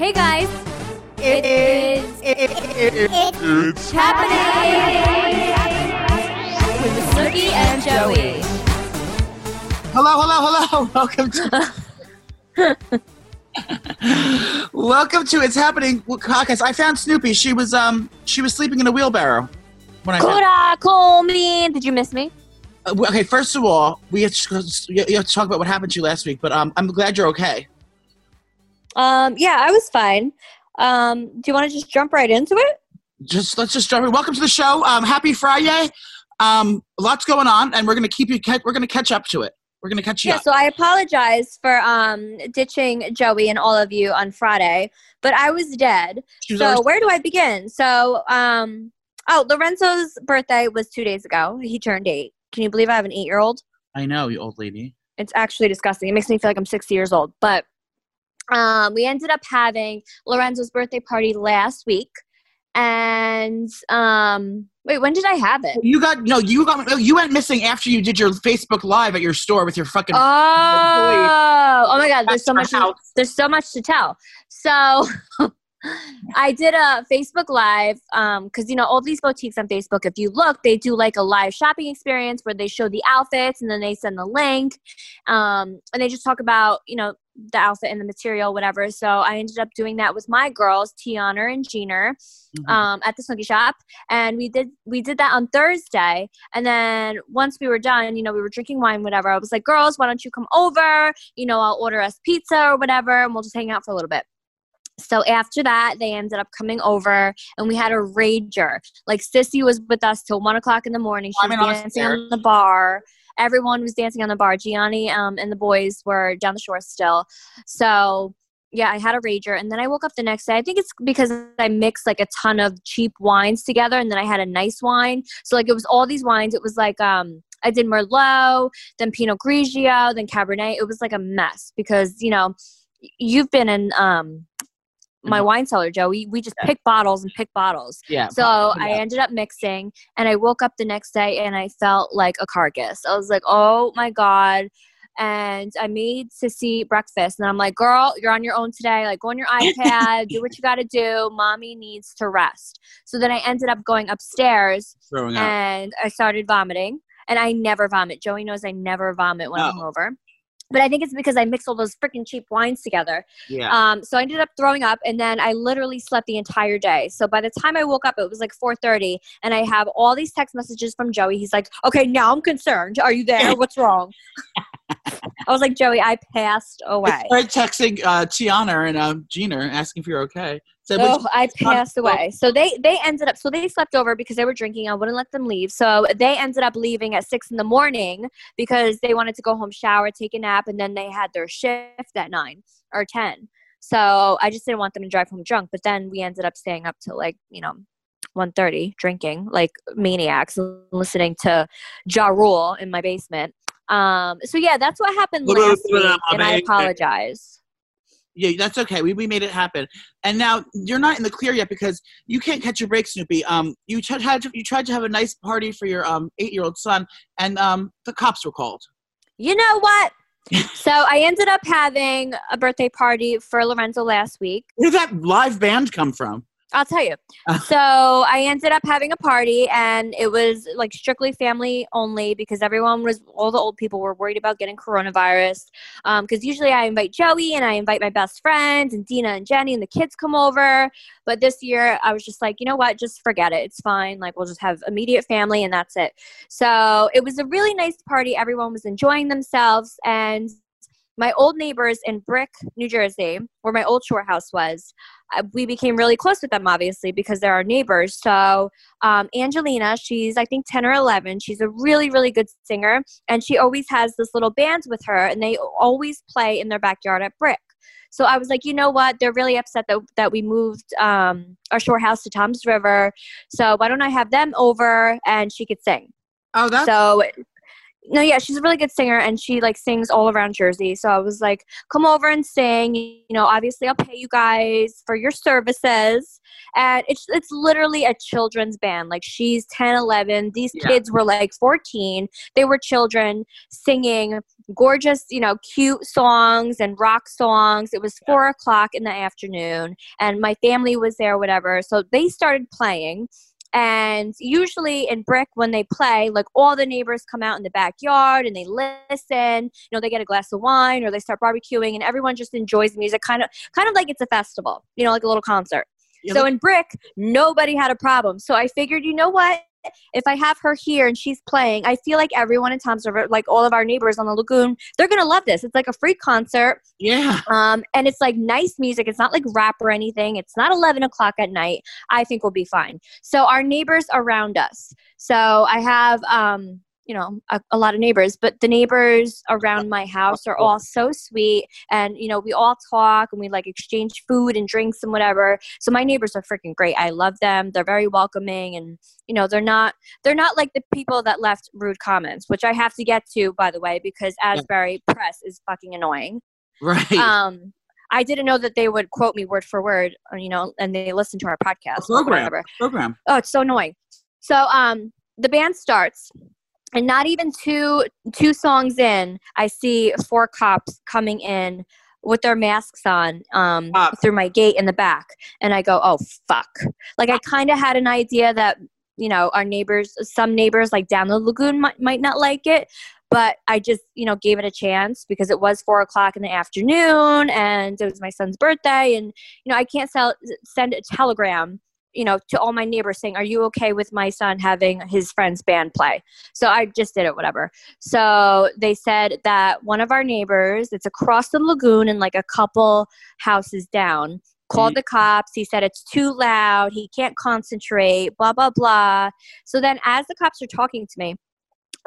Hey guys, It is. it's happening with Snooki and Joey. Hello, hello, hello. Welcome to. Welcome to It's Happening podcast. I found Snoopy. She was um she was sleeping in a wheelbarrow when I found. Kura, call me. Did you miss me? Uh, okay, first of all, we have, to, you have to talk about what happened to you last week, but um I'm glad you're okay. Um, yeah, I was fine. Um, do you want to just jump right into it? Just let's just start. Welcome to the show. Um, happy Friday. Um, lots going on, and we're gonna keep you. We're gonna catch up to it. We're gonna catch you up. Yeah, up. so I apologize for um ditching Joey and all of you on Friday, but I was dead. So always- where do I begin? So um oh, Lorenzo's birthday was 2 days ago. He turned 8. Can you believe I have an 8-year-old? I know you old lady. It's actually disgusting. It makes me feel like I'm 60 years old. But um, we ended up having Lorenzo's birthday party last week. And um, wait, when did I have it? You got no. You got you went missing after you did your Facebook Live at your store with your fucking. Oh, oh my God! There's so much. House. There's so much to tell. So. I did a Facebook Live because you know all these boutiques on Facebook. If you look, they do like a live shopping experience where they show the outfits and then they send the link, um, and they just talk about you know the outfit and the material, whatever. So I ended up doing that with my girls, Tiana and Gina, Mhm. um, at the Snooki shop, and we did we did that on Thursday. And then once we were done, you know, we were drinking wine, whatever. I was like, girls, why don't you come over? You know, I'll order us pizza or whatever, and we'll just hang out for a little bit. So after that, they ended up coming over, and we had a rager. Like Sissy was with us till one o'clock in the morning. She was on the dancing on the bar. Everyone was dancing on the bar. Jionni um, and the boys were down the shore still. So yeah, I had a rager, and then I woke up the next day. I think it's because I mixed like a ton of cheap wines together, and then I had a nice wine. So like it was all these wines. It was like um, I did Merlot, then Pinot Grigio, then Cabernet. It was like a mess because you know you've been in um my wine cellar, Joe. We we just Yeah. pick bottles and pick bottles. Yeah. So I ended up mixing, and I woke up the next day and I felt like a carcass. I was like, oh my god. And I made Sissy breakfast, and I'm like, girl, you're on your own today. Like, go on your iPad, do what you got to do. Mommy needs to rest. So then I ended up going upstairs and I started vomiting. And I never vomit. Joey knows I never vomit when I'm over. But I think it's because I mix all those freaking cheap wines together. yeah. Um, so I ended up throwing up, and then I literally slept the entire day. So by the time I woke up, it was like 4:30, and I have all these text messages from Joey. He's like, "Okay, now I'm concerned. Are you there? What's wrong?" I was like, "Joey, I passed away. I started texting uh, Tiana and uh, Gina asking if you're okay. So, Oh, "Which- I passed away." So they they ended up. So they slept over because they were drinking. I wouldn't let them leave. So they ended up leaving at six in the morning because they wanted to go home, shower, take a nap, and then they had their shift at nine or ten. So I just didn't want them to drive home drunk. But then we ended up staying up till like you know. 1.30 drinking like maniacs listening to Ja Rule in my basement um so yeah that's what happened last week and I apologize yeah, that's okay. We, we made it happen. And now you're not in the clear yet because you can't catch your break, Snoopy. Um, you tried, had to, you tried to have a nice party for your um eight year old son, and um the cops were called. You know what? so I ended up having a birthday party for Lorenzo last week. Where did that live band come from? I'll tell you. So I ended up having a party and it was like strictly family only because everyone was, all the old people were worried about getting coronavirus. Um, because usually I invite Joey and I invite my best friends and Dina and Jenny and the kids come over. But this year I was just like, you know what? Just forget it. It's fine. Like we'll just have immediate family and that's it. So it was a really nice party. Everyone was enjoying themselves and my old neighbors in Brick, New Jersey, where my old shore house was, uh, we became really close with them, obviously, because they're our neighbors. So, um, Angelina, she's, I think, 10 or 11. She's a really, really good singer. And she always has this little band with her, and they always play in their backyard at Brick. So I was like, you know what? They're really upset that, that we moved um, our shore house to Tom's River. So why don't I have them over and she could sing? Oh, that's So no, yeah, she's a really good singer and she like sings all around Jersey. So I was like, come over and sing. You know, obviously I'll pay you guys for your services. And it's it's literally a children's band. Like she's 10, 11. These Yeah. kids were like 14. They were children singing gorgeous, you know, cute songs and rock songs. It was four o'clock in the afternoon and my family was there, whatever. So they started playing. And usually in Brick, when they play, like all the neighbors come out in the backyard and they listen. You know, they get a glass of wine or they start barbecuing, and everyone just enjoys the music, kind of, kind of like it's a festival. You know, like a little concert. So in Brick, nobody had a problem. So I figured, you know what? If I have her here and she's playing, I feel like everyone in Tom's River, like all of our neighbors on the lagoon, they're gonna love this. It's like a free concert. Yeah. Um, and it's like nice music. It's not like rap or anything. It's not 11 o'clock at night. I think we'll be fine. So our neighbors around us. So I have, um, you know, a, a lot of neighbors, but the neighbors around my house are all so sweet. And, you know, we all talk and we like exchange food and drinks and whatever. So my neighbors are freaking great. I love them. They're very welcoming and, you know, they're not, they're not like the people that left rude comments, which I have to get to, by the way, because Asbury Press is fucking annoying Right. um I didn't know that they would quote me word for word, you know, and they listen to our podcast program. Program. Oh, it's so annoying. So um the band starts and not even two two songs in, I see four cops coming in with their masks on um Ah. through my gate in the back and I go, "Oh fuck." Like I kind of had an idea that you know, our neighbors, some neighbors like down the lagoon might, might not like it, but I just, you know, gave it a chance because it was four o'clock in the afternoon and it was my son's birthday. And, you know, I can't sell, send a telegram, you know, to all my neighbors saying, Are you okay with my son having his friend's band play? So I just did it, whatever. So they said that one of our neighbors, it's across the lagoon and like a couple houses down, called mm. the cops. He said it's too loud. He can't concentrate, blah, blah, blah. So then, as the cops are talking to me,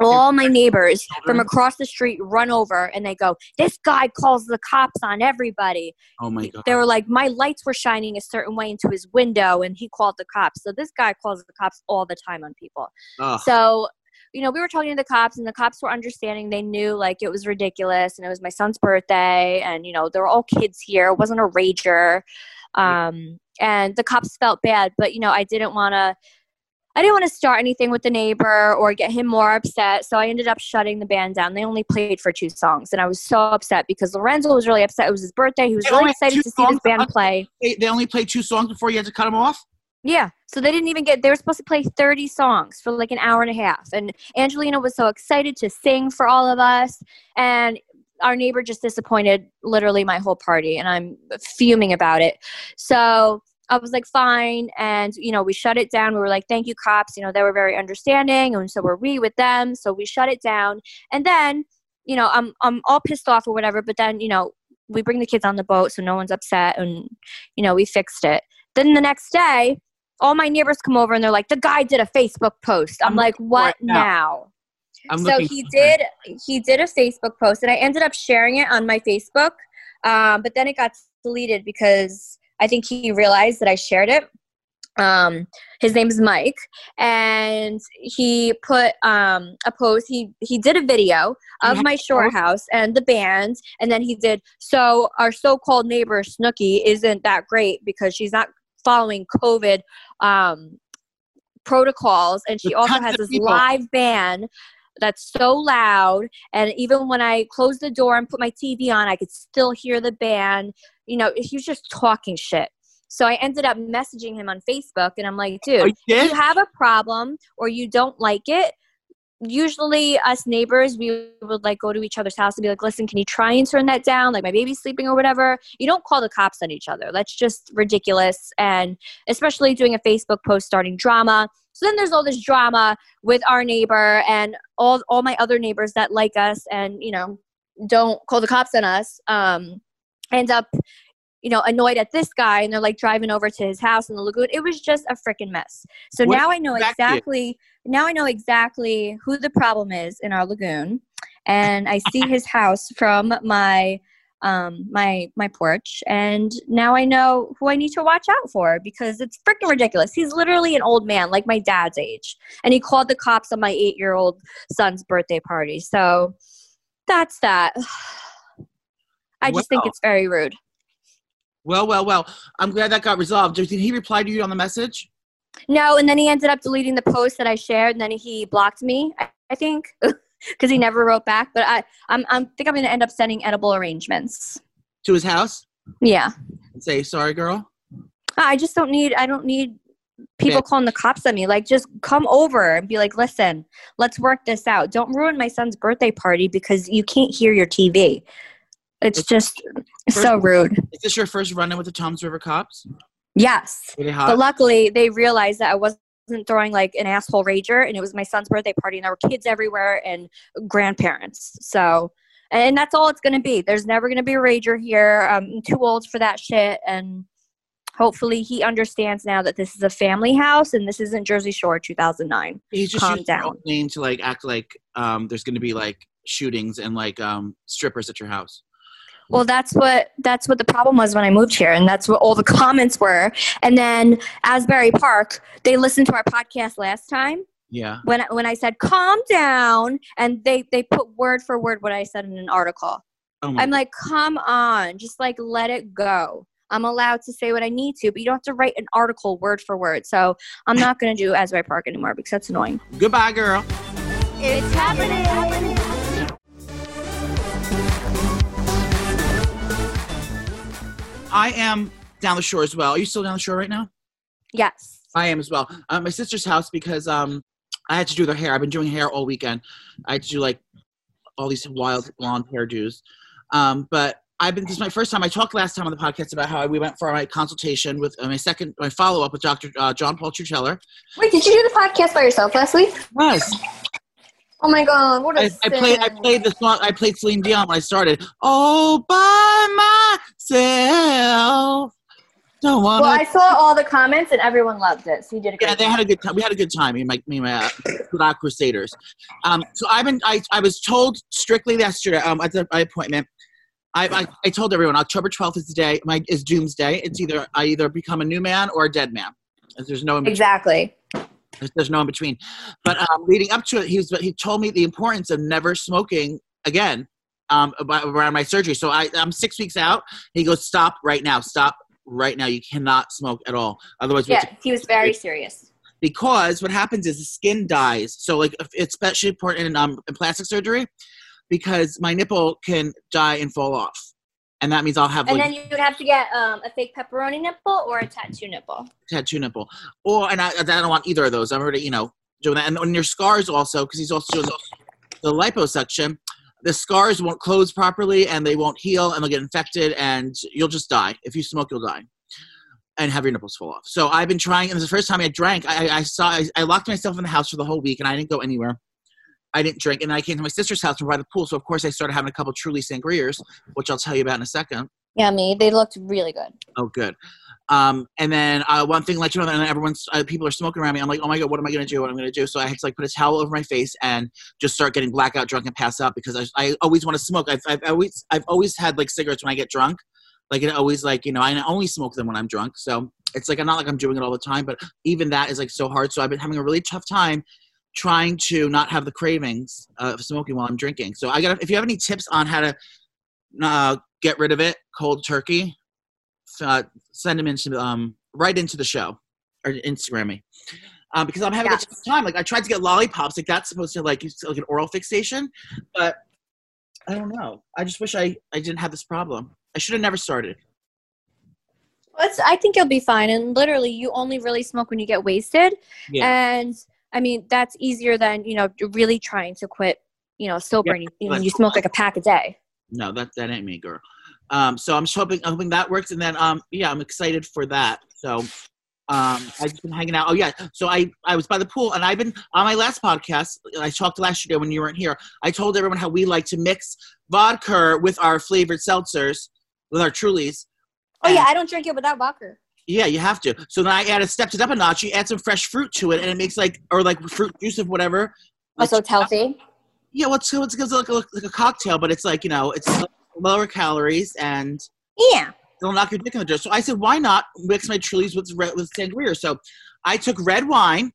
all my neighbors from across the street run over and they go, This guy calls the cops on everybody. Oh my god. They were like, My lights were shining a certain way into his window and he called the cops. So this guy calls the cops all the time on people. Ugh. So, you know, we were talking to the cops, and the cops were understanding. They knew like it was ridiculous, and it was my son's birthday, and you know, there were all kids here. It wasn't a rager, um, and the cops felt bad, but you know, I didn't want to. I didn't want to start anything with the neighbor or get him more upset, so I ended up shutting the band down. They only played for two songs, and I was so upset because Lorenzo was really upset. It was his birthday. He was They really excited to see this band play. They, they only played two songs before you had to cut them off. Yeah. So they didn't even get, they were supposed to play 30 songs for like an hour and a half. And Angelina was so excited to sing for all of us. And our neighbor just disappointed literally my whole party. And I'm fuming about it. So I was like, fine. And, you know, we shut it down. We were like, thank you, cops. You know, they were very understanding. And so were we with them. So we shut it down. And then, you know, I'm, I'm all pissed off or whatever. But then, you know, we bring the kids on the boat so no one's upset. And, you know, we fixed it. Then the next day, all my neighbors come over and they're like, the guy did a Facebook post. I'm, I'm like, what now. now? I'm so he did he did a Facebook post and I ended up sharing it on my Facebook. Um, but then it got deleted because I think he realized that I shared it. Um, his name is Mike, and he put um, a post. He he did a video of Yeah. my shore house and the band, and then he did. So our so-called neighbor Snooki isn't that great because she's not following COVID um, protocols, and she also has this people. live band that's so loud and even when i closed the door and put my tv on i could still hear the band you know he was just talking shit. So i ended up messaging him on facebook and i'm like dude Oh, you if you have a problem or you don't like it usually us neighbors we would like go to each other's house and be like listen can you try and turn that down? Like my baby's sleeping or whatever. You don't call the cops on each other. That's just ridiculous. And especially doing a facebook post starting drama. So then there's all this drama with our neighbor and all all my other neighbors that like us and you know don't call the cops on us. Um end up you know annoyed at this guy and they're like driving over to his house in the lagoon it was just a freaking mess so What now i know exactly- exactly now i know exactly who the problem is in our lagoon and i see his house from my um, my my porch, and now I know who I need to watch out for because it's freaking ridiculous. He's literally an old man, like my dad's age, and he called the cops on my eight year old son's birthday party. So that's that. I just think it's very rude. Well, well, well. I'm glad that got resolved. Did he reply to you on the message? No, and then he ended up deleting the post that I shared, and then he blocked me. I, I think because he never wrote back. But I, I'm, I'm think I'm going to end up sending edible arrangements. To his house Yeah, and say, sorry, girl? Ah, I just don't need. I don't need people Okay. calling the cops on me. Like, just come over and be like, listen, let's work this out. Don't ruin my son's birthday party because you can't hear your TV. It's just so rude. Is this your first run in with the Toms River cops? Yes. But luckily, they realized that I wasn't throwing like an asshole rager, and it was my son's birthday party, and there were kids everywhere and grandparents. So, and that's all it's going to be. There's never going to be a rager here. I'm too old for that shit, and hopefully, he understands now that this is a family house and this isn't Jersey Shore 2009. He's just calm down. own name to like act like um, there's going to be like shootings and like um, strippers at your house. Well, that's what that's what the problem was when I moved here, and that's what all the comments were. And then Asbury Park, they listened to our podcast last time, Yeah. when I- when I said calm down, and they they put word for word what I said in an article. Oh my I'm like, come on, just like let it go. I'm allowed to say what I need to, but you don't have to write an article word for word. So I'm not going to do Asbury Park anymore because that's annoying. Goodbye, girl. It's happening. I am down the shore as well. Are you still down the shore right now? Yes. I am as well. Uh, my sister's house because um, I had to do their hair. I've been doing hair all weekend. I had to do like all these wild blonde hairdos. Um, but I've been. This is my first time. I talked last time on the podcast about how we went for my consultation with uh, my second, my follow up with Dr. Uh, John Paul Trucheller. Wait, did you do the podcast by yourself last week? Yes, Oh my god, what a I, I played. I played the song. I played Celine Dion when I started. Oh, by myself. Don't wanna. Well, I saw all the comments and everyone loved it, so you did a great Yeah, they had a good time. We had a good time. Me and my, me and my uh, Black Crusaders. Um, so I've been. I, I was told strictly yesterday um, at the, my appointment. I, I, I told everyone October twelfth is the day. My is doomsday. It's either I either become a new man or a dead man. There's no. Exactly. There's, there's no in between. But um, leading up to it, he was he told me the importance of never smoking again um, about, around my surgery. So I, I'm six weeks out. He goes, stop right now. Stop right now. You cannot smoke at all. Otherwise, we have to Yeah, he was very serious. because what happens is the skin dies. So like it's especially important in, um, in plastic surgery because my nipple can die and fall off, and that means I'll have And like then you would have to get um, a fake pepperoni nipple or a tattoo nipple. tattoo nipple, or and I, I don't want either of those. I'm already you know doing that, and on your scars also because he's also doing the liposuction. The scars won't close properly, and they won't heal, and they'll get infected, and you'll just die if you smoke. You'll die. And have your nipples fall off. So I've been trying, and the first time I drank. I, I saw, I, I locked myself in the house for the whole week, and I didn't go anywhere. I didn't drink, and then I came to my sister's house and by the pool. So of course I started having a couple truly sangriers, which I'll tell you about in a second. Yeah, me. They looked really good. Oh, good. Um, and then uh, one thing led to another, and everyone's uh, people are smoking around me. I'm like, oh my god, what am I gonna do? What am I gonna do? So I had to like put a towel over my face and just start getting blackout drunk and pass out because I, I always want to smoke. I've, I've always I've always had like cigarettes when I get drunk. Like it always like you know I only smoke them when I'm drunk. So it's like I'm not like I'm doing it all the time, but even that is like so hard. So I've been having a really tough time trying to not have the cravings of smoking while I'm drinking. So I got if you have any tips on how to uh, get rid of it cold turkey, uh, send them into um right into the show or Instagram me. Um, because I'm having Yes. a tough time. Like I tried to get lollipops, like that's supposed to like like an oral fixation, but I don't know. I just wish I I didn't have this problem. I should have never started. It's, I think you'll be fine. And literally, you only really smoke when you get wasted. Yeah. And I mean, that's easier than, you know, really trying to quit, you know, sober Yeah, and you, you, you smoke like a pack a day. No, that that ain't me, girl. Um, so I'm just hoping I'm hoping that works, and then um, yeah, I'm excited for that. So um, I've just been hanging out. Oh yeah, so I I was by the pool, and I've been on my last podcast. I talked last year when you weren't here. I told everyone how we like to mix vodka with our flavored seltzers, with our Trulies. Oh, And- yeah. I don't drink it without vodka. Yeah, you have to. So then I added stepped it up a notch. You add some fresh fruit to it, and it makes like or like fruit juice of whatever. Oh, so it's healthy. Yeah, what's what's it's like a, like a cocktail, but it's like you know it's lower calories and Yeah. it'll knock your dick in the dirt. So I said, why not mix my Trulies with red, with sangria? So I took red wine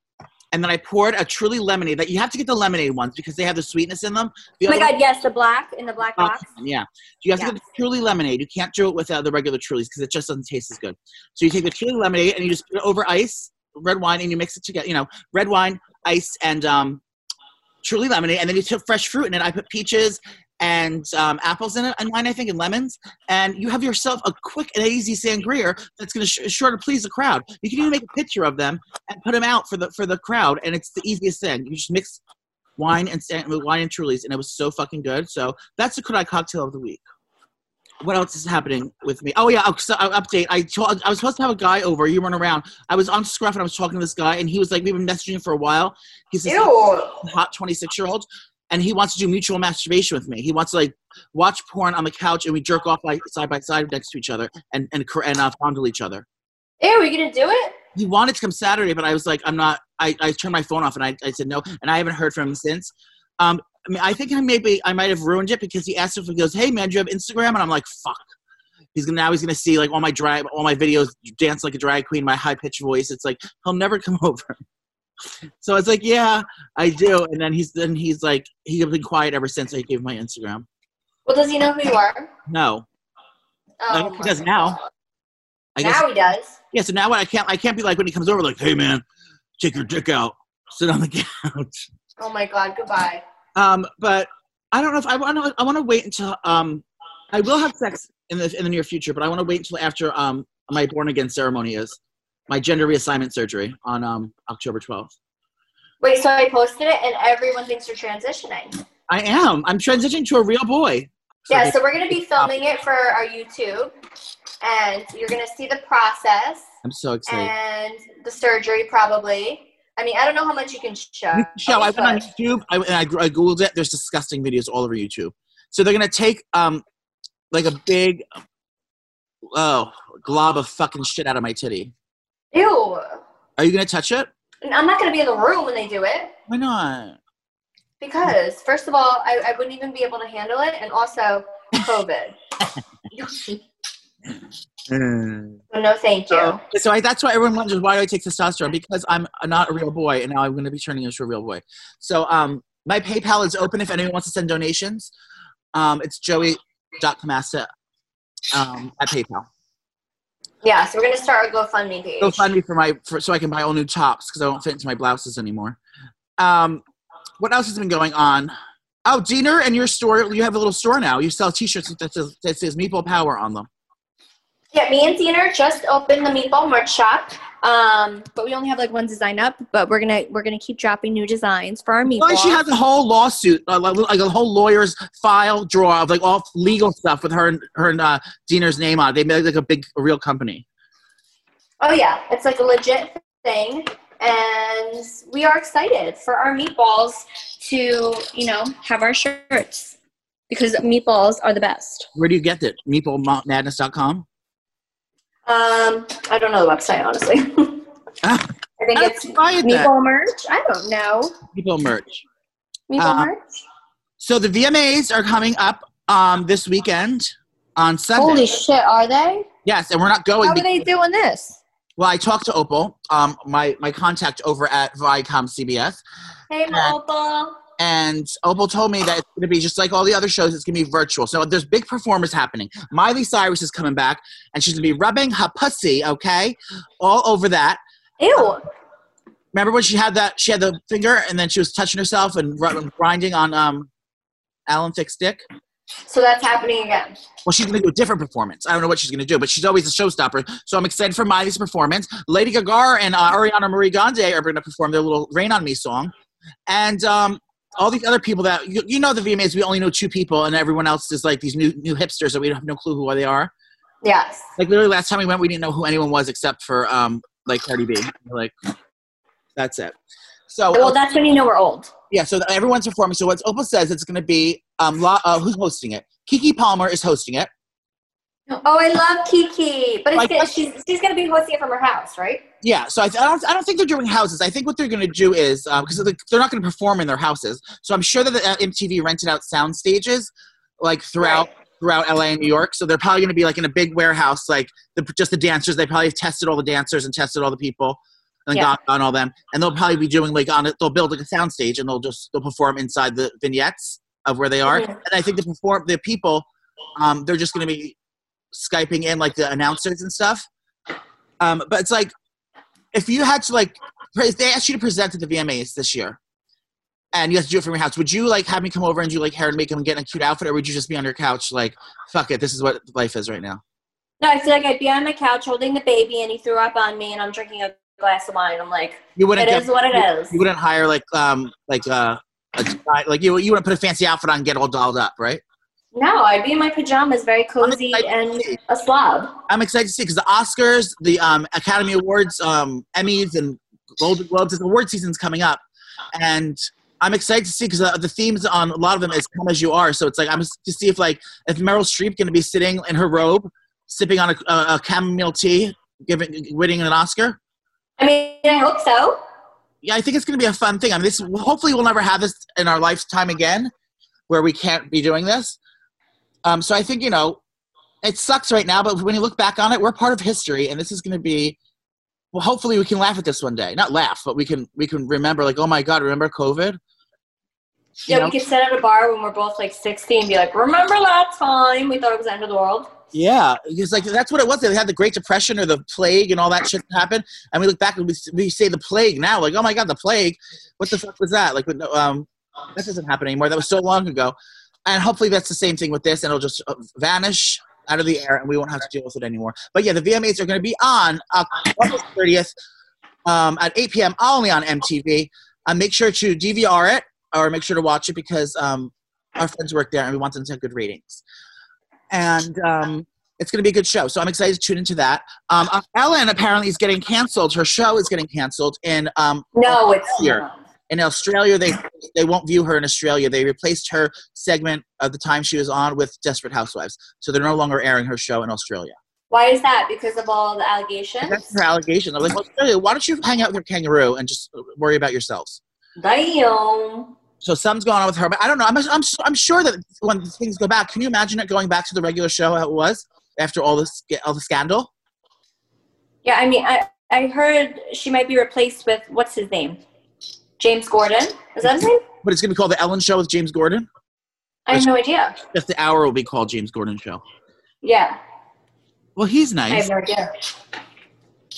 and then I poured a Truly lemonade. That you have to get the lemonade ones because they have the sweetness in them. The Oh my god, yes, the black in the black ones- box. yeah. You have to get the Truly lemonade. You can't do it without the regular Trulies because it just doesn't taste as good. So you take the Truly lemonade and you just put it over ice, red wine, and you mix it together. You know, red wine, ice, and um, Truly lemonade, and then you took fresh fruit in it. I put peaches and um, apples in it, and mine I think, and lemons, and you have yourself a quick and easy sangria that's going to sh- sure to please the crowd. You can even make a picture of them and put them out for the for the crowd, and it's the easiest thing. You just mix wine and with wine and Trulies, and it was so fucking good. So that's the Kodai cocktail of the week. What else is happening with me? Oh yeah, oh, so, uh, update. I told I was supposed to have a guy over. You weren't around. I was on Scruff and I was talking to this guy, and he was like, we've been messaging for a while. He's this Ew. hot 26 year old and he wants to do mutual masturbation with me he wants to like watch porn on the couch and we jerk off like side by side next to each other and and and uh, fondle each other Ew, are you gonna do it? he wanted to come saturday but i was like i'm not i, I turned my phone off and I, I said no and i haven't heard from him since um I, mean, I think I maybe I might have ruined it because he asked if he goes, "Hey man, do you have Instagram?" And I'm like, "Fuck." He's gonna now he's gonna see like all my drag, all my videos, dance like a drag queen, my high pitched voice. It's like he'll never come over. So it's like, yeah, I do. And then he's then he's like he's been quiet ever since I gave him my Instagram. Well, does he know who you are? No, Oh, guess he does now. I guess now he does. yeah. So now? I can't I can't be like when he comes over like, hey man, take your dick out, sit on the couch. Oh my god, goodbye. Um, but I don't know if I want to. I want to wait until um, I will have sex in the in the near future, but I want to wait until after um my born again ceremony is my gender reassignment surgery on um October twelfth. Wait, so I posted it and everyone thinks you're transitioning. I am. I'm transitioning to a real boy. So Yeah, so we're gonna be filming it for our YouTube, and you're gonna see the process I'm so excited. and the surgery probably. I mean, I don't know how much you can show. You can show. I went on YouTube. I, and I, I googled it. There's disgusting videos all over YouTube. So they're gonna take um like a big oh glob of fucking shit out of my titty. Ew. Are you gonna touch it? I'm not gonna be in the room when they do it Why not? because, first of all, I, I wouldn't even be able to handle it, and also COVID. So no, thank you. So, so I, that's why everyone wonders why do I take testosterone because I'm not a real boy and now I'm going to be turning into a real boy. So um, my PayPal is open if anyone wants to send donations. Um, it's joey.camasta um, at PayPal. Yeah, so we're gonna start a GoFundMe page. Go find me for my for, so I can buy all new tops because I don't fit into my blouses anymore. Um, what else has been going on? Oh, Dina and your store. You have a little store now. You sell T-shirts that says, that says Meatball Power on them. Yeah, me and Dina just opened the meatball merch shop. Um, but we only have like one design up, but we're gonna we're gonna keep dropping new designs for our meatball. Well, she has a whole lawsuit, uh, like, like a whole lawyer's file drawer of like all legal stuff with her and her and uh, Dina's name on it. They made like a big, a real company. oh yeah, it's like a legit thing, and we are excited for our meatballs to you know have our shirts because meatballs are the best. Where do you get it? Meatballmadness.com. Um, I don't know the website honestly. Ah, I think I it's that. merch. I don't know Meatball merch. meatball Uh, merch. So the VMAs are coming up um, this weekend on Sunday. Holy shit, are they? yes, and we're not going. How are they doing this? well, I talked to Opal, um, my my contact over at Viacom CBS, Hey, Opal. And Opal told me that it's going to be just like all the other shows. It's going to be virtual. So there's big performers happening. Miley Cyrus is coming back, and she's going to be rubbing her pussy, okay, all over that. Ew. Remember when she had that? She had the finger, and then she was touching herself and grinding on um, Alan Thicke's dick. So that's happening again. Well, she's going to do a different performance. I don't know what she's going to do, but she's always a showstopper. So I'm excited for Miley's performance. Lady Gaga and uh, Ariana Marie Grande are going to perform their little "Rain on Me" song, and um, all these other people that you, you know the VMAs. We only know two people, and everyone else is like these new new hipsters that we don't have no clue who they are. Yes. Like literally, last time we went, we didn't know who anyone was except for um, like Cardi B. Like, that's it. So Well, that's when you know we're old. yeah, so everyone's performing. So what Opal says, it's going to be um, La, uh, who's hosting it? Keke Palmer is hosting it. Oh, I love Keke, but it's Like- gonna, she's she's gonna be hosting it from her house, right? Yeah, so I, I don't I don't think they're doing houses. I think what they're going to do is because they're not going to perform in their houses. So I'm sure that the, uh, MTV rented out sound stages like throughout Right. throughout LA and New York. So they're probably going to be like in a big warehouse, like the, just the dancers. They probably have tested all the dancers and tested all the people and Yeah. got on all them. And they'll probably be doing like on it. They'll build like a sound stage and they'll just they'll perform inside the vignettes of where they are. Mhm. And I think the perform the people, um, they're just going to be skyping in like the announcers and stuff. Um, but it's like if you had to like, pre- they asked you to present at the VMAs this year. And you have to do it from your house. Would you like have me come over and do like hair and makeup and get in a cute outfit, or would you just be on your couch like, fuck it, this is what life is right now? No, I feel like I'd be on my couch holding the baby, and he threw up on me, and I'm drinking a glass of wine. I'm like, You wouldn't. it get- is what it you, is. You wouldn't hire like um like uh a, like you you wouldn't put a fancy outfit on and get all dolled up, right? No, I'd be in my pajamas, very cozy and a slob. I'm excited to see because the Oscars, the um, Academy Awards, um, Emmys, and Golden Globes, the award season's coming up, and I'm excited to see because the, the themes on a lot of them is "Come as You Are." So it's like I'm to see if like if Meryl Streep going to be sitting in her robe, sipping on a, a, a chamomile tea, giving winning an Oscar. I mean, I hope so. Yeah, I think it's going to be a fun thing. I mean, this hopefully we'll never have this in our lifetime again, where we can't be doing this. Um, so I think you know, it sucks right now, but when you look back on it, we're part of history, and this is going to be. Well, hopefully we can laugh at this one day. Not laugh, but we can we can remember like, oh my god, remember COVID? You Yeah, know? we could sit at a bar when we're both like 60 and be like, remember that time we thought it was the end of the world? Yeah, because like that's what it was. They had the Great Depression or the plague and all that shit happened, and we look back and we, we say the plague now, like, oh my god, the plague. What the fuck was that? Like, no, um, that doesn't happen anymore. That was so long ago, and hopefully that's the same thing with this, and it'll just uh, vanish out of the air, and we won't have to deal with it anymore. But yeah, the VMAs are going to be on October thirtieth um, at eight p.m. only on MTV. Uh, make sure to DVR it or make sure to watch it because um, our friends work there, and we want them to have good ratings and um, it's going to be a good show. So I'm excited to tune into that. Um, uh, Ellen apparently is getting canceled. Her show is getting canceled in um, No, it's Here. not. In Australia. They they won't view her in Australia. They replaced her segment of the time she was on with Desperate Housewives. So they're no longer airing her show in Australia. Why is that? Because of all the allegations? That's her allegation. I'm like, Australia, why don't you hang out with your kangaroo and just worry about yourselves? Damn. So something's going on with her, but I don't know. I'm, I'm, I'm sure that when things go back, can you imagine it going back to the regular show how it was after all this all the scandal? Yeah, I mean, I, I heard she might be replaced with, what's his name? James Corden? Is that his name? But it's going to be called the Ellen Show with James Corden. I have no idea. Just the hour will be called James Corden Show. Yeah, Well, he's nice. I have no idea.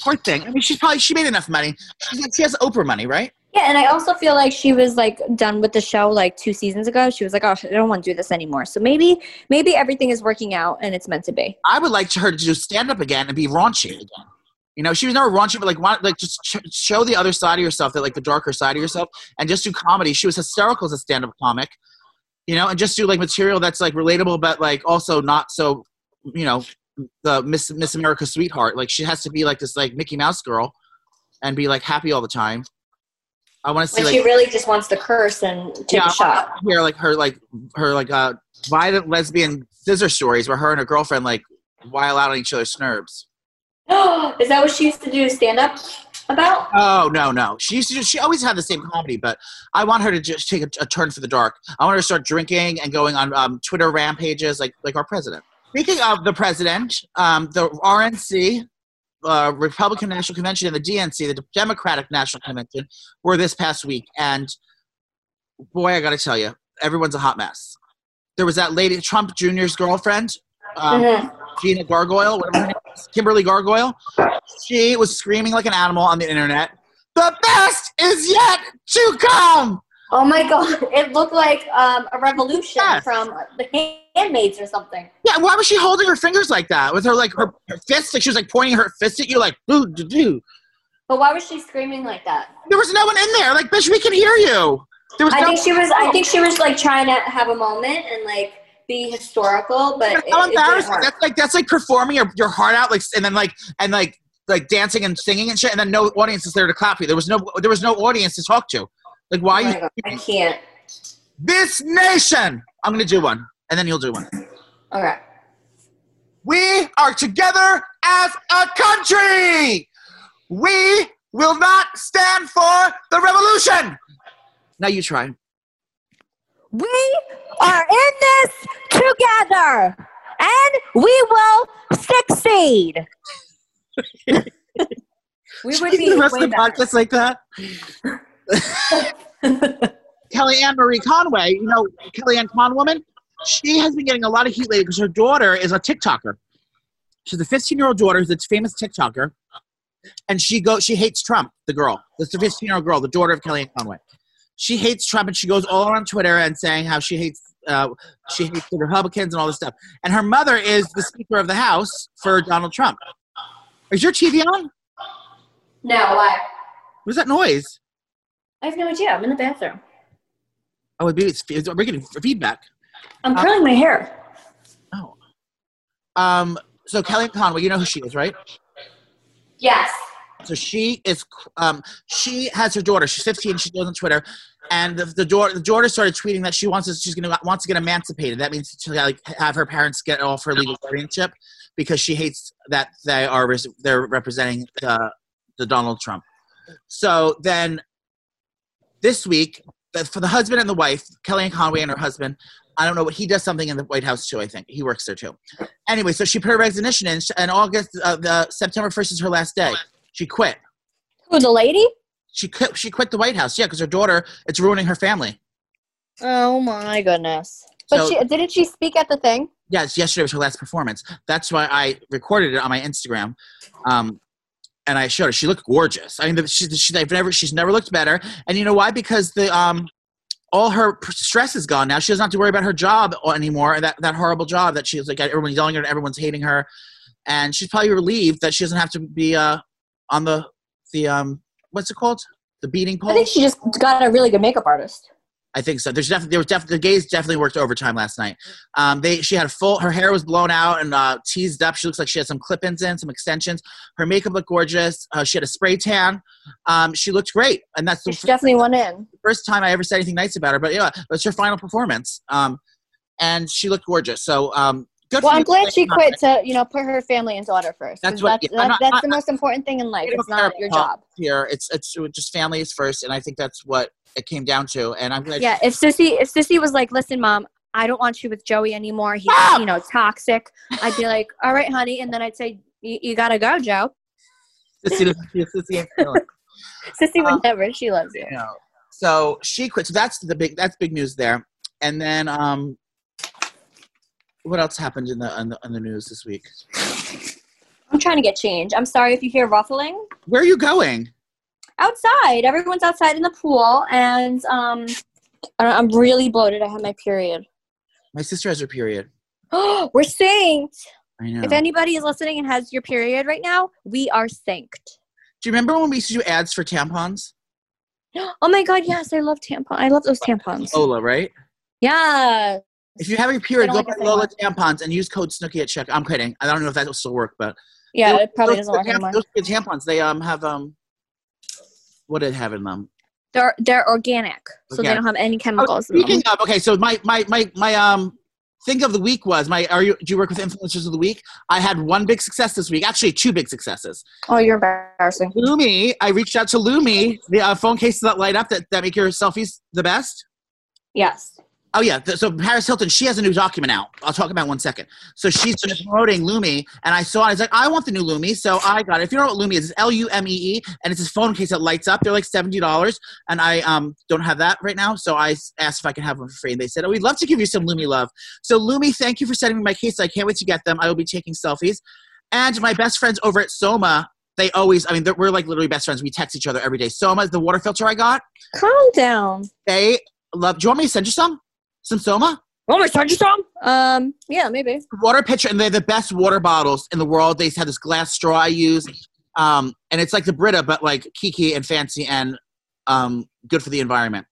Poor thing. I mean, she's probably she made enough money. She's like, she has Oprah money, right? Yeah, and I also feel like she was like done with the show like two seasons ago. She was like, "Oh, I don't want to do this anymore." So maybe, maybe everything is working out and it's meant to be. I would like her to do stand up again and be raunchy again. You know, she was never raunchy, but like, want, like just ch- show the other side of yourself, that like the darker side of yourself, and just do comedy. She was hysterical as a stand up comic, you know, and just do like material that's like relatable, but like also not so, you know, the Miss Miss America sweetheart. Like she has to be like this like Mickey Mouse girl, and be like happy all the time. I want to see When like she really just wants to curse and take yeah, a shot. Hear like her like her like uh violent lesbian scissor stories where her and her girlfriend like while out on each other's nerves. is that what she used to do stand up about? Oh no, no. She used to just, she always had the same comedy, but I want her to just take a, a turn for the dark. I want her to start drinking and going on um, Twitter rampages like like our president. Speaking of the president, um, the RNC, uh, Republican National Convention, and the DNC, the Democratic National Convention, were this past week, and boy, I got to tell you, everyone's a hot mess. There was that lady, Trump Jr.'s girlfriend, um, Mhm. Gina Gargoyle, whatever her name is, Kimberly Gargoyle. She was screaming like an animal on the internet. The best is yet to come. Oh my god, it looked like um, a revolution Yes. from the Handmaids or something. Yeah, why was she holding her fingers like that with her like her, her fist? Like she was like pointing her fist at you, like boo doo doo. But why was she screaming like that? There was no one in there. Like, bitch, we can hear you. There was I no. think she was. I think she was like trying to have a moment and like be historical, but how it embarrassing. That's like that's like performing your, your heart out, like and then like and like like dancing and singing and shit, and then no audience is there to clap you. There was no there was no audience to talk to. Like, why Oh you? God, I can't. This nation. I'm gonna do one, and then you'll do one. Okay. We are together as a country. We will not stand for the revolution. Now you try. We are in this together. and we will succeed. we would be the rest way of the better. podcast like that. Kellyanne Marie Conway, you know, Kellyanne Con woman, she has been getting a lot of heat lately because her daughter is a TikToker. She's a 15 year old daughter who's a famous TikToker. And she go she hates Trump, the girl. That's the 15 year old girl, the daughter of Kellyanne Conway. She hates Trump and she goes all around Twitter and saying how she hates uh, she hates the Republicans and all this stuff. And her mother is the Speaker of the House for Donald Trump. Is your TV on? No, why? What's that noise? I have no idea. I'm in the bathroom. Oh, it'd be, it's, it's, we're getting feedback. I'm Uh, curling my hair. Oh. Um. So Kelly Conway, you know who she is, right? Yes. So she is. Um. She has her daughter. She's 15. She goes on Twitter, and the, the daughter. The daughter started tweeting that she wants to. She's gonna wants to get emancipated. That means to like have her parents get off her legal guardianship because she hates that they are they're representing the the Donald Trump. So then, this week, for the husband and the wife, Kellyanne Conway and her husband, I don't know what he does something in the White House too. I think he works there too. Anyway, so she put her resignation in, and August, uh, the September first is her last day. She quit. Who, the lady? She quit. She quit the White House. Yeah, because her daughter, it's ruining her family. Oh my goodness. But So- she, didn't she speak at the thing? Yes, yesterday was her last performance. That's why I recorded it on my Instagram, um, and I showed her. She looked gorgeous. I mean, the- she's she's I've never she's never looked better. And you know why? Because the um, all her stress is gone now. She doesn't have to worry about her job anymore. That that horrible job that she's like everyone's yelling at her, everyone's hating her, and she's probably relieved that she doesn't have to be uh on the the um what's it called the beating pole. I think she just got a really good makeup artist. I think so. There's definitely there was definitely the gays definitely worked overtime last night. Um, they she had a full her hair was blown out and uh, teased up. She looks like she had some clip-ins in, some extensions. Her makeup looked gorgeous. Uh, she had a spray tan. Um, she looked great, and that's the She definitely went in. first time I ever said anything nice about her. But yeah, that's her final performance. Um, and she looked gorgeous. So um, good. Well, for I'm glad she quit to, you know, put her family and daughter first. That's what- That's, yeah, I'm that's, not- that's I- the most important thing in life. It's not your job. Here, it's it's just families first, and I think that's what it came down to. And I'm glad. Yeah, if Sissy if Sissy was like, "Listen, mom, I don't want you with Joey anymore. He's Stop! you know toxic." I'd be like, "All right, honey," and then I'd say, "You, you gotta go, Joe." Sissy, Sissy ain't feeling it. Sissy would Um, never. She loves you. you know. So she quit. So that's the big. That's big news there. And then, um, what else happened in the in the, in the news this week? I'm trying to get change. I'm sorry if you hear ruffling Where are you going? outside. Everyone's outside in the pool, and um, I'm really bloated. I had my period. My sister has her period. Oh, we're synced. I know. If anybody is listening and has your period right now, we are synced. Do you remember when we used to do ads for tampons? Oh my god, yes, I love tampon. I love those tampons. Lola, right? Yeah. If you have your period, go buy Lola tampons and use code Snooki at check. I'm kidding. I don't know if that will still work, but Yeah, those- it probably those doesn't work anymore. Those tampons, they um have um, what did it have in them? They're they're organic, so they don't have any Oh, chemicals. in them. speaking of, okay, so my my my my um thing of the week was my. Are you do you work with influencers of the week? I had one big success this week. Actually, two big successes. Oh, you're embarrassing. LuMee, I reached out to LuMee, the uh, phone cases that light up that, that make your selfies the best. Yes. Oh yeah, so Paris Hilton, she has a new document out. I'll talk about it in one second. So she's promoting LuMee, and I saw it. I was like, I want the new LuMee, so I got it. If you know what LuMee is, it's L U M E E, and it's this phone case that lights up. They're like seventy dollars, and I um don't have that right now. So I asked if I could have one for free, and they said, Oh, we'd love to give you some LuMee love. So LuMee, thank you for sending me my case. I can't wait to get them. I will be taking selfies. And my best friends over at Soma, they always, I mean, we're like literally best friends. We text each other every day. Soma is the water filter I got. Calm down. They love. Do you want me to send you some? Some Soma? Oh my god, you song? Um, yeah, maybe. water pitcher and they're the best water bottles in the world. They have this glass straw i use um, and it's like the brita but like kiki and fancy and um, good for the environment.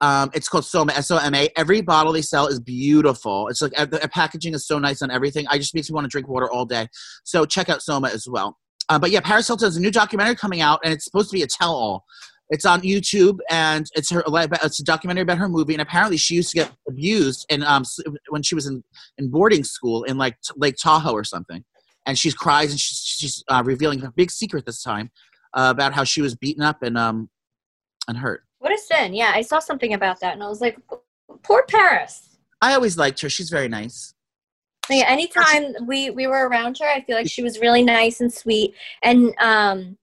Um, it's called soma s-o-m-a every bottle they sell is beautiful. It's like uh, the packaging is so nice on everything. I just makes me want to drink water all day. So check out soma as well. Uh, but yeah paris hilton has a new documentary coming out and it's supposed to be a tell-all it's on YouTube, and it's her. It's a documentary about her movie, and apparently she used to get abused, and um, when she was in in boarding school in like Lake Tahoe or something, and she cries and she's she's uh, revealing a big secret this time uh, about how she was beaten up and um and hurt. What a sin. Yeah, I saw something about that and I was like, poor Paris. I always liked her. She's very nice. Yeah, anytime we we were around her, I feel like she was really nice and sweet. And um,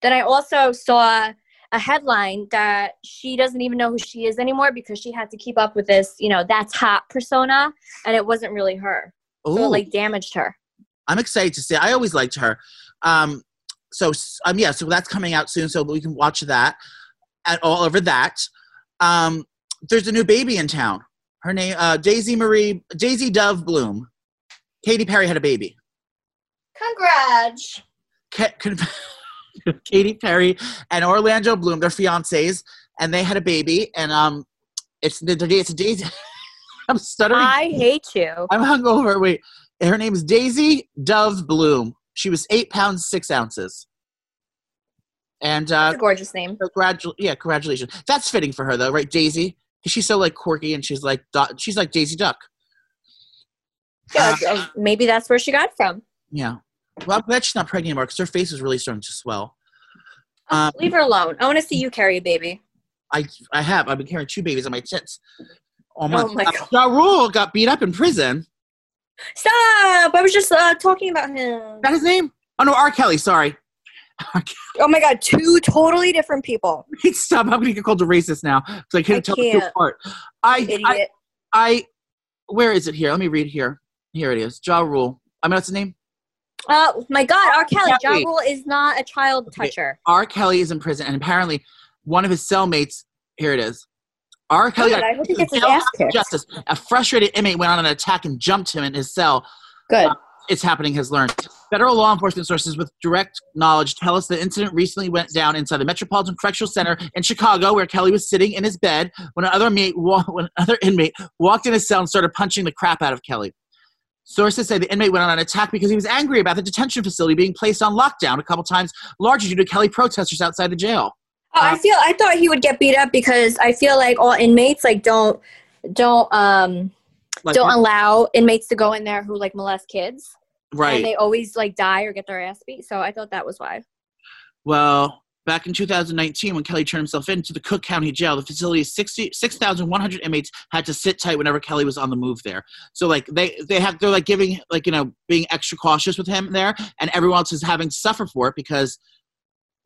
then I also saw a headline that she doesn't even know who she is anymore because she had to keep up with this, you know, that's hot persona, and it wasn't really her. So it Ooh. like damaged her. I'm excited to see. I always liked her. Um, so um, yeah, so that's coming out soon, so we can watch that and all over that. Um, there's a new baby in town. Her name uh, Daisy Marie Daisy Dove Bloom. Katy Perry had a baby. Congrats. Ka- con- Katy Perry and Orlando Bloom, they're fiancés, and they had a baby. And um, it's the it's a Daisy. I'm stuttering. I hate you. I'm hungover. Wait, her name is Daisy Dove Bloom. She was eight pounds six ounces. And That's uh, a gorgeous name. gradu- yeah, congratulations. That's fitting for her though, right, Daisy? she's so like quirky and she's like she's like Daisy Duck. Yeah, Uh, uh, maybe that's where she got from. yeah. Well, I'm glad she's not pregnant anymore because her face is really starting to swell. Um, Leave her alone. I want to see you carry a baby. I I have. I've been carrying two babies on my tits. all month. Oh my Uh, God. Ja Rule got beat up in prison. Stop! I was just uh, talking about him. Is that his name? Oh no, R. Kelly. Sorry. Oh my god, two totally different people. Stop! I'm gonna get called a racist now because I can't I tell the two apart. I. I I where is it here? Let me read here. Here it is. Ja Rule. I mean, what's the name? Oh my god, R. Kelly. Kelly. Is not a child Okay. toucher. R. Kelly is in prison, and apparently one of his cellmates. Here it is. R. Kelly Good. I hope he gets his ass kicked. justice. A frustrated inmate went on an attack and jumped him in his cell. Good. Uh, it's happening has learned. Federal law enforcement sources with direct knowledge tell us the incident recently went down inside the Metropolitan Correctional Center in Chicago, where Kelly was sitting in his bed when another inmate, when another inmate walked in his cell and started punching the crap out of Kelly. Sources say the inmate went on an attack because he was angry about the detention facility being placed on lockdown a couple times, largely due to Kelly protesters outside the jail. Oh, I feel I thought he would get beat up because I feel like all inmates like don't don't um Like, don't allow inmates to go in there who like molest kids. Right. And they always like die or get their ass beat. So I thought that was why. Well, back in 2019, when Kelly turned himself into the Cook County Jail, the facility's 60 6,100 inmates had to sit tight whenever Kelly was on the move there. So, like, they they have they're like giving like you know being extra cautious with him there, and everyone else is having to suffer for it because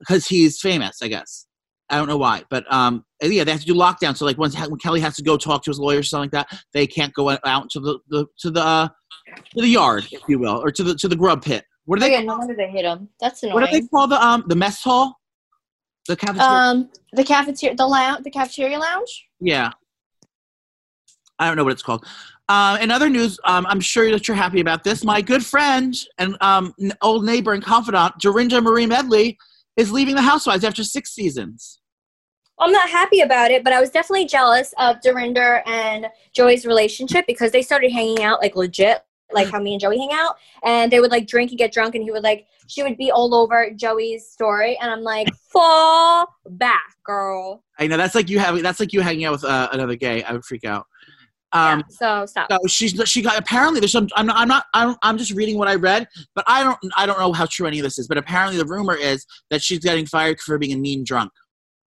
because he's famous, I guess. I don't know why, but um, yeah, they have to do lockdown. So, like, once when Kelly has to go talk to his lawyer or something like that, they can't go out to the, the to the uh, to the yard, if you will, or to the to the grub pit. What do Oh, they yeah, no wonder they hit him. That's annoying. what do they call the um the mess hall? The cafeteria. Um, the cafeteria, the lounge, the cafeteria lounge. yeah. I don't know what it's called. Uh, in other news, um, I'm sure that you're happy about this. My good friend and um, old neighbor and confidant, Dorinda Marie Medley, is leaving the Housewives after six seasons. I'm not happy about it, but I was definitely jealous of Dorinda and Joey's relationship because they started hanging out like legit, like how me and Joey hang out. And they would like drink and get drunk, and he would like, she would be all over Joey's story. And I'm like, fall back, girl. I know that's like you having that's like you hanging out with uh, another gay. I would freak out. Um, yeah, so stop. So she's she got apparently there's some I'm not I'm not I'm, I'm just reading what I read, but I don't I don't know how true any of this is. But apparently the rumor is that she's getting fired for being a mean drunk.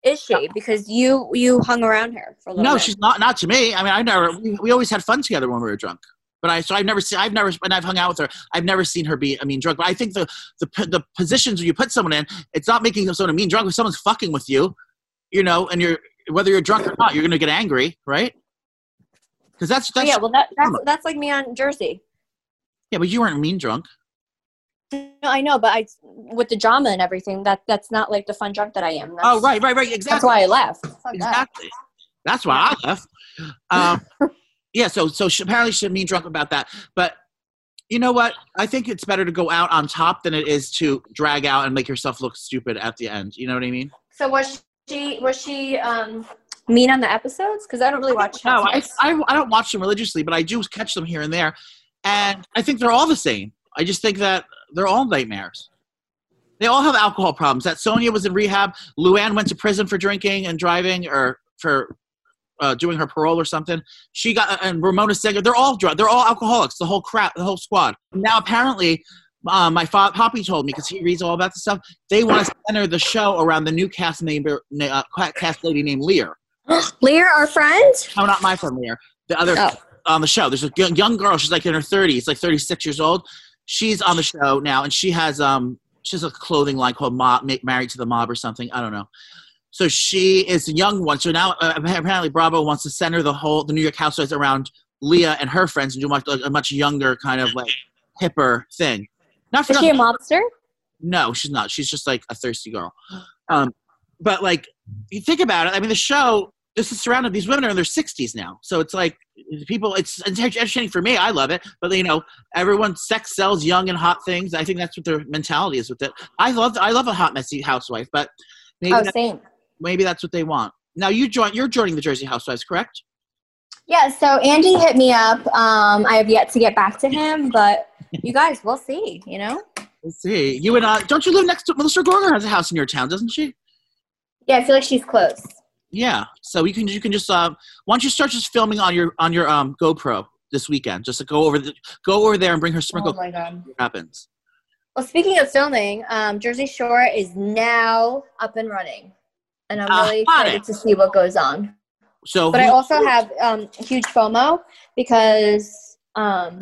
Is she? Because you you hung around her for a little No, bit. she's not. Not to me. I mean, I never. We, we always had fun together when we were drunk. But I so I've never seen. I've never when I've hung out with her. I've never seen her be a mean drunk. But I think the the the positions you put someone in, it's not making someone a mean drunk. If someone's fucking with you, you know, and you're whether you're drunk or not, you're gonna get angry, right? Because that's Oh, that's yeah, yeah. well that, that's that's like me on Jersey. Yeah, but you weren't mean drunk. No, I know, but I with the drama and everything, that that's not like the fun drunk that I am. That's, Oh right, right, right. Exactly. That's why I left. Fuck that. Exactly. That's why I left. Um, yeah. So so she, apparently she's mean drunk about that. But you know what? I think it's better to go out on top than it is to drag out and make yourself look stupid at the end. You know what I mean? So was she was she um mean on the episodes? Because I don't really watch. No, I, I I don't watch them religiously, but I do catch them here and there, and I think they're all the same. I just think that they're all nightmares. They all have alcohol problems. That Sonja was in rehab. Luann went to prison for drinking and driving, or for uh, doing her parole or something. She got and Ramona Singer. They're all drug. They're all alcoholics. The whole crap. The whole squad. Now apparently, uh, my father Poppy told me because he reads all about the stuff. They want to center the show around the new cast member, uh, cast lady named Leah. Leah, our friend. No, not my friend Leah. The other Oh. on the show. There's a young, young girl. She's like in her 30s, like 36 years old. She's on the show now, and she has um she has a clothing line called Mob, Married to the Mob or something. I don't know. So she is a young one. So now uh, apparently Bravo wants to center the whole the New York Housewives around Leah and her friends and do much like, a much younger kind of like hipper thing. Not for Is she a nothing. mobster? No, she's not. She's just like a thirsty girl. Um, but like, you think about it. I mean, the show. This is surrounded. These women are in their sixties now, so it's like people. It's entertaining for me. I love it. But you know, everyone sex sells young and hot things. I think that's what their mentality is with it. I love. I love a hot messy housewife, but maybe Oh, same. Maybe that's what they want. Now you join. You're joining the Jersey Housewives, correct? Yeah, so Andy hit me up. Um, I have yet to get back to him, but you guys, we'll see, you know? Let's see. You and uh, don't you live next to Melissa Gorga has a house in your town, doesn't she? Yeah, I feel like she's close. Yeah. So you can you can just uh, why don't you start just filming on your on your um GoPro this weekend? Just to go over the, go over there and bring her sprinkle. Oh my god. what happens? Well, speaking of filming, um, Jersey Shore is now up and running. And I'm really Ah, excited to see what goes on. So But I also have um, huge FOMO because, um,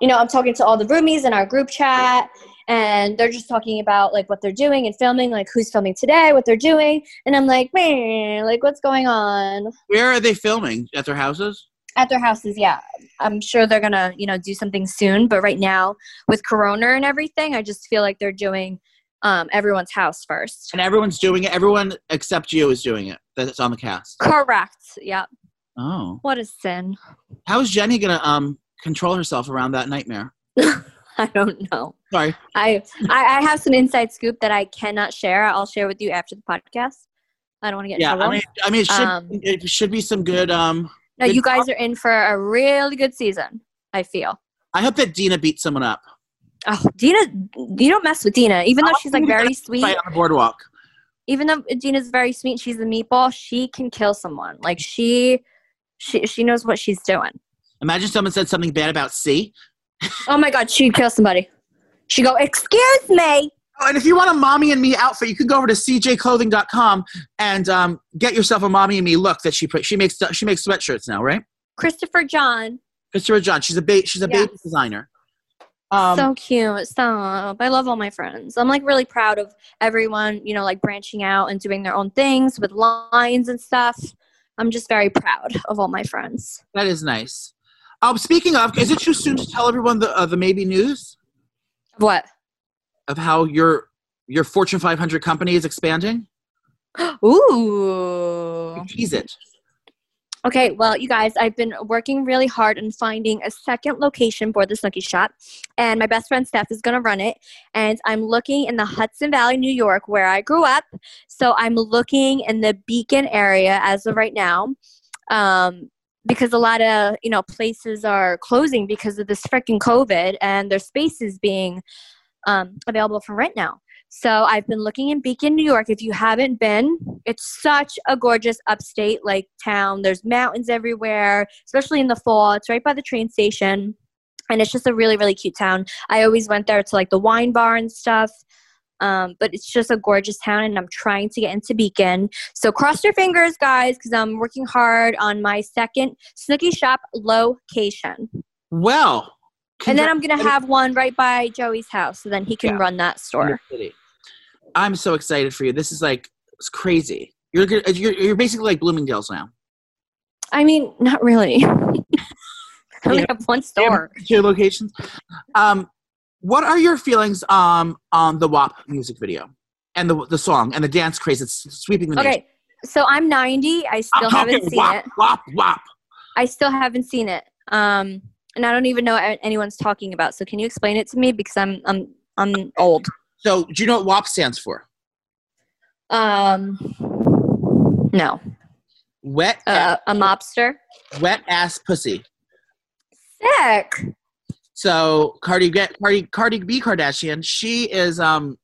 you know, I'm talking to all the roomies in our group chat, and they're just talking about like what they're doing and filming, like who's filming today, what they're doing, and I'm like, man, like what's going on where are they filming at their houses? at their houses? Yeah, I'm sure they're gonna, you know, do something soon. But right now, with Corona and everything, I just feel like they're doing um, everyone's house first. And everyone's doing it. Everyone except you is doing it. That's on the cast. Correct. Yeah. Oh, What a sin. how is Jenny gonna um control herself around that nightmare? I don't know. Sorry. I, I I have some inside scoop that I cannot share. I'll share with you after the podcast. I don't want to get Yeah. I mean, I mean, it should Um, it should be some good. Um, no, good you guys are in for a really good season. I feel. I hope that Dina beats someone up. Oh, Dina, you don't mess with Dina, even though she's like very sweet. On the boardwalk. Even though Dina's very sweet, she's a meatball. She can kill someone. Like she, she, she knows what she's doing. Imagine someone said something bad about C. Oh my God, she'd kill somebody. She'd go, excuse me. Oh, and if you want a mommy and me outfit, you can go over to cjclothing.com and um, get yourself a mommy and me look that she put. She makes she makes sweatshirts now, right? Christopher John. Christopher John. She's a ba- she's a baby designer. Um, so cute. Stop. I love all my friends. I'm like really proud of everyone, you know, like branching out and doing their own things with lines and stuff. I'm just very proud of all my friends. that is nice. Um, speaking of, is it too soon to tell everyone the uh, the maybe news What? of how your your Fortune 500 company is expanding? Ooh. Tease it. Okay, well, you guys, I've been working really hard on finding a second location for the Snooki Shop, and my best friend Steph is to run it. And I'm looking in the Hudson Valley, New York, where I grew up. So I'm looking in the Beacon area as of right now, um, because a lot of you know places are closing because of this freaking COVID, and their space is being um, available for rent now. So I've been looking in Beacon, New York. If you haven't been, it's such a gorgeous upstate like town. There's mountains everywhere, especially in the fall. It's right by the train station. And it's just a really, really cute town. I always went there to like the wine bar and stuff. Um, but it's just a gorgeous town, and I'm trying to get into Beacon. So cross your fingers, guys, because I'm working hard on my second Snooki Shop location. Well, And then I'm gonna have one right by Joey's house, so then he can Yeah. run that store. I'm so excited for you. This is like it's crazy. You're you're, you're basically like Bloomingdale's now. I mean, not really. I only Yeah. have one store. Two locations. Um, what are your feelings um on the WAP music video and the the song and the dance craze that's sweeping the nation? Okay, so I'm 90. I I'm still haven't seen WAP, it. WAP, WAP. I still haven't seen it. Um, and I don't even know what anyone's talking about. So can you explain it to me because I'm I'm I'm old. So, do you know what WAP stands for? Um, no, Wet, uh, a mobster. wet ass pussy. Sick. So Cardi, get Cardi, Cardi B Kardashian. She is um,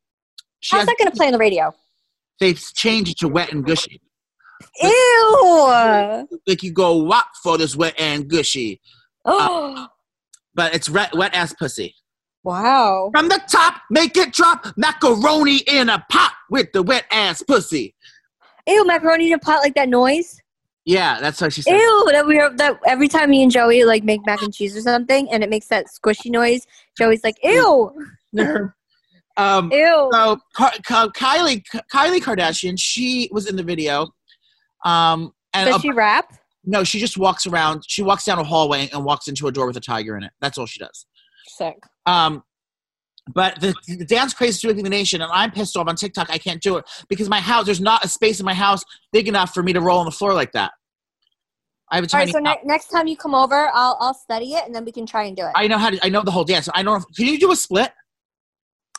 she How's has that gonna play on the radio? they've changed it to wet and gushy. Ew. Like you go WAP for this wet and gushy, Oh, but it's wet, wet ass pussy. wow. From the top, make it drop. Macaroni in a pot with the wet ass pussy. Ew, macaroni in a pot like that noise. Yeah, that's what she said. Ew, that we are, that every time me and Joey like make mac and cheese or something, and it makes that squishy noise. Joey's like, "Ew, um, ew." so Ka- Kylie Kylie Kardashian, she was in the video. Um, and Does uh, she rap? No, she just walks around. She walks down a hallway and walks into a door with a tiger in it. That's all she does. Sick. Um, but the, the dance craze is sweeping the nation, and I'm pissed off on TikTok. I can't do it because my house, there's not a space in my house big enough for me to roll on the floor like that. I have a All tiny. right, so ne- next time you come over, I'll I'll study it, and then we can try and do it. I, I know how to. I know the whole dance. I know. Can you do a split?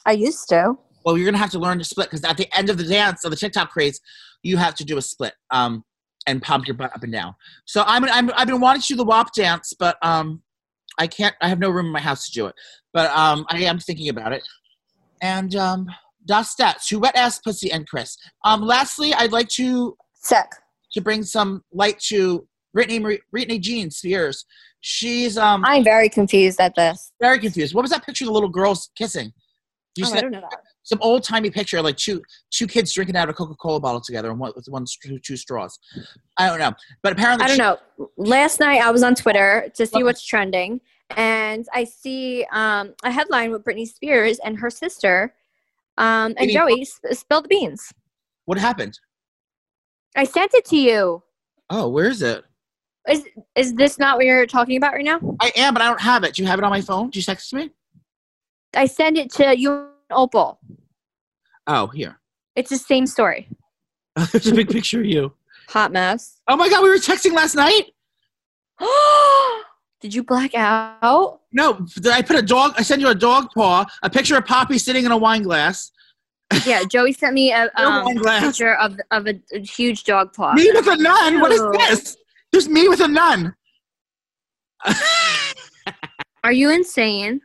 I used to. Well, you're gonna have to learn to split because at the end of the dance of the TikTok craze, you have to do a split. Um, and pump your butt up and down. So I'm, I'm I've been wanting to do the WAP dance, but um, I can't. I have no room in my house to do it. But um, I am thinking about it. And um, das that to wet ass pussy and Chris. Um, lastly, I'd like to Sick. to bring some light to Britney Marie, Britney Jean Spears. She's um I'm very confused at this. very confused. What was that picture of the little girls kissing? You Oh, I don't know that. Some old timey picture, like two two kids drinking out of a Coca Cola bottle together, and one with one two, two straws. I don't know, but apparently I don't she- know. Last night I was on Twitter to see what's trending, and I see um, a headline with Britney Spears and her sister, um, and Joey sp- spilled the beans. What happened? I sent it to you. Oh, where is it? Is is this not what you're talking about right now? I am, but I don't have it. Do you have it on my phone? Do you text me? I send it to you, Opal. Oh, here. It's the same story. There's a big picture of you. Hot mess. Oh my god, we were texting last night. Did you black out? No, did I put a dog. I sent you a dog paw, a picture of Poppy sitting in a wine glass. Yeah, Joey sent me a No um, wine glass. picture of of a, a huge dog paw. Me with a nun. What is this? There's me with a nun. Are you insane?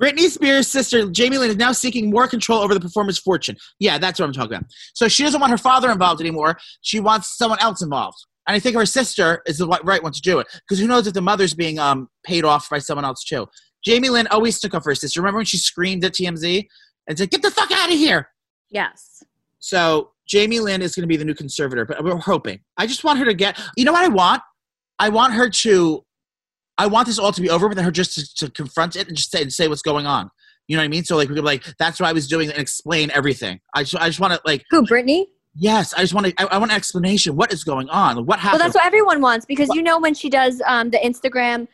Britney Spears' sister, Jamie Lynn, is now seeking more control over the performer's fortune. Yeah, that's what I'm talking about. So she doesn't want her father involved anymore. She wants someone else involved. And I think her sister is the right one to do it. Because who knows if the mother's being um, paid off by someone else, too. Jamie Lynn always stuck up for her sister. Remember when she screamed at TMZ and said, Get the fuck out of here? Yes. So Jamie Lynn is going to be the new conservator, but we're hoping. I just want her to get. You know what I want? I want her to. I want this all to be over with, and her just to, to confront it and just say, say what's going on. You know what I mean? So like we could be like, that's what I was doing, and explain everything. I just, I just want to like, Who, Britney? yes, I just want to. I, I want an explanation. What is going on? What happened? Well, that's what everyone wants because you know when she does um, the Instagram.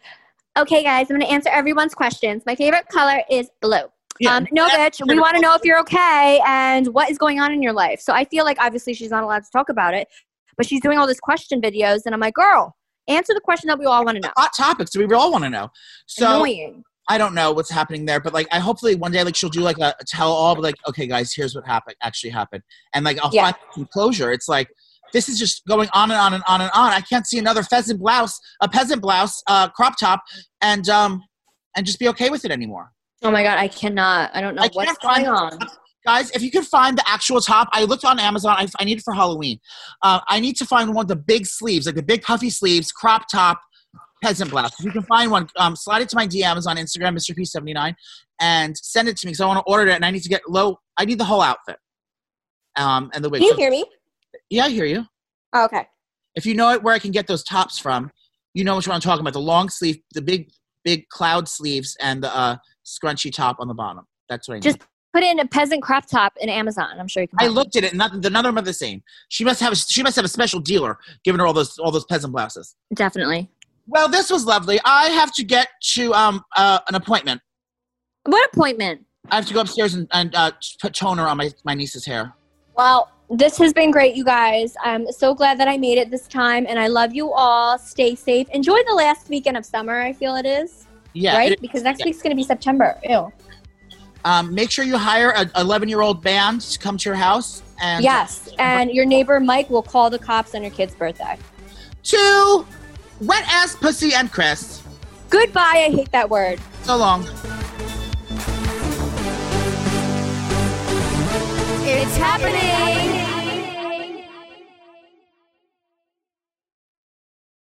Okay, guys, I'm going to answer everyone's questions. My favorite color is blue. Yeah, um, no, bitch. We want to know if you're okay and what is going on in your life. So I feel like obviously she's not allowed to talk about it, but she's doing all these question videos, and I'm like, girl, answer the question that we all want to know. hot topics. Do we all want to know. So Annoying. I don't know what's happening there, but like I hopefully one day like she'll do like a tell all, but like okay guys, here's what happened actually happened, and like I'll Yeah. find some closure. It's like this is just going on and on and on and on. I can't see another pheasant blouse, a peasant blouse, uh, crop top, and um and just be okay with it anymore. Oh my god, I cannot. I don't know I what's going on. Guys, if you could find the actual top, I looked on Amazon. I, I need it for Halloween. Uh, I need to find one of the big sleeves, like the big puffy sleeves, crop top, peasant blouse. If you can find one, um, slide it to my DMs on Instagram, Mr. P79, and send it to me because I want to order it and I need to get low. I need the whole outfit. Um, and the wig. Can you hear me? yeah, I hear you. Oh, okay. If you know it, where I can get those tops from, you know what I'm talking about. The long sleeve, the big, big cloud sleeves, and the uh, scrunchy top on the bottom. That's what I need. Put in a peasant crop top in Amazon. I'm sure you can. I looked at it, and none of them are the same. She must have she must have a special dealer giving her all those all those peasant blouses. Definitely. Well, this was lovely. I have to get to um uh, an appointment. What appointment? I have to go upstairs and, and uh, put toner on my, my niece's hair. Well, this has been great, you guys. I'm so glad that I made it this time, and I love you all. Stay safe. Enjoy the last weekend of summer. I feel it is Yeah. right it- because next yeah. week's gonna be September. Ew. Um, make sure you hire an 11 year old band to come to your house. And yes, and your neighbor Mike will call the cops on your kid's birthday. to wet ass pussy and Chris. Goodbye. I hate that word. So long. It's happening.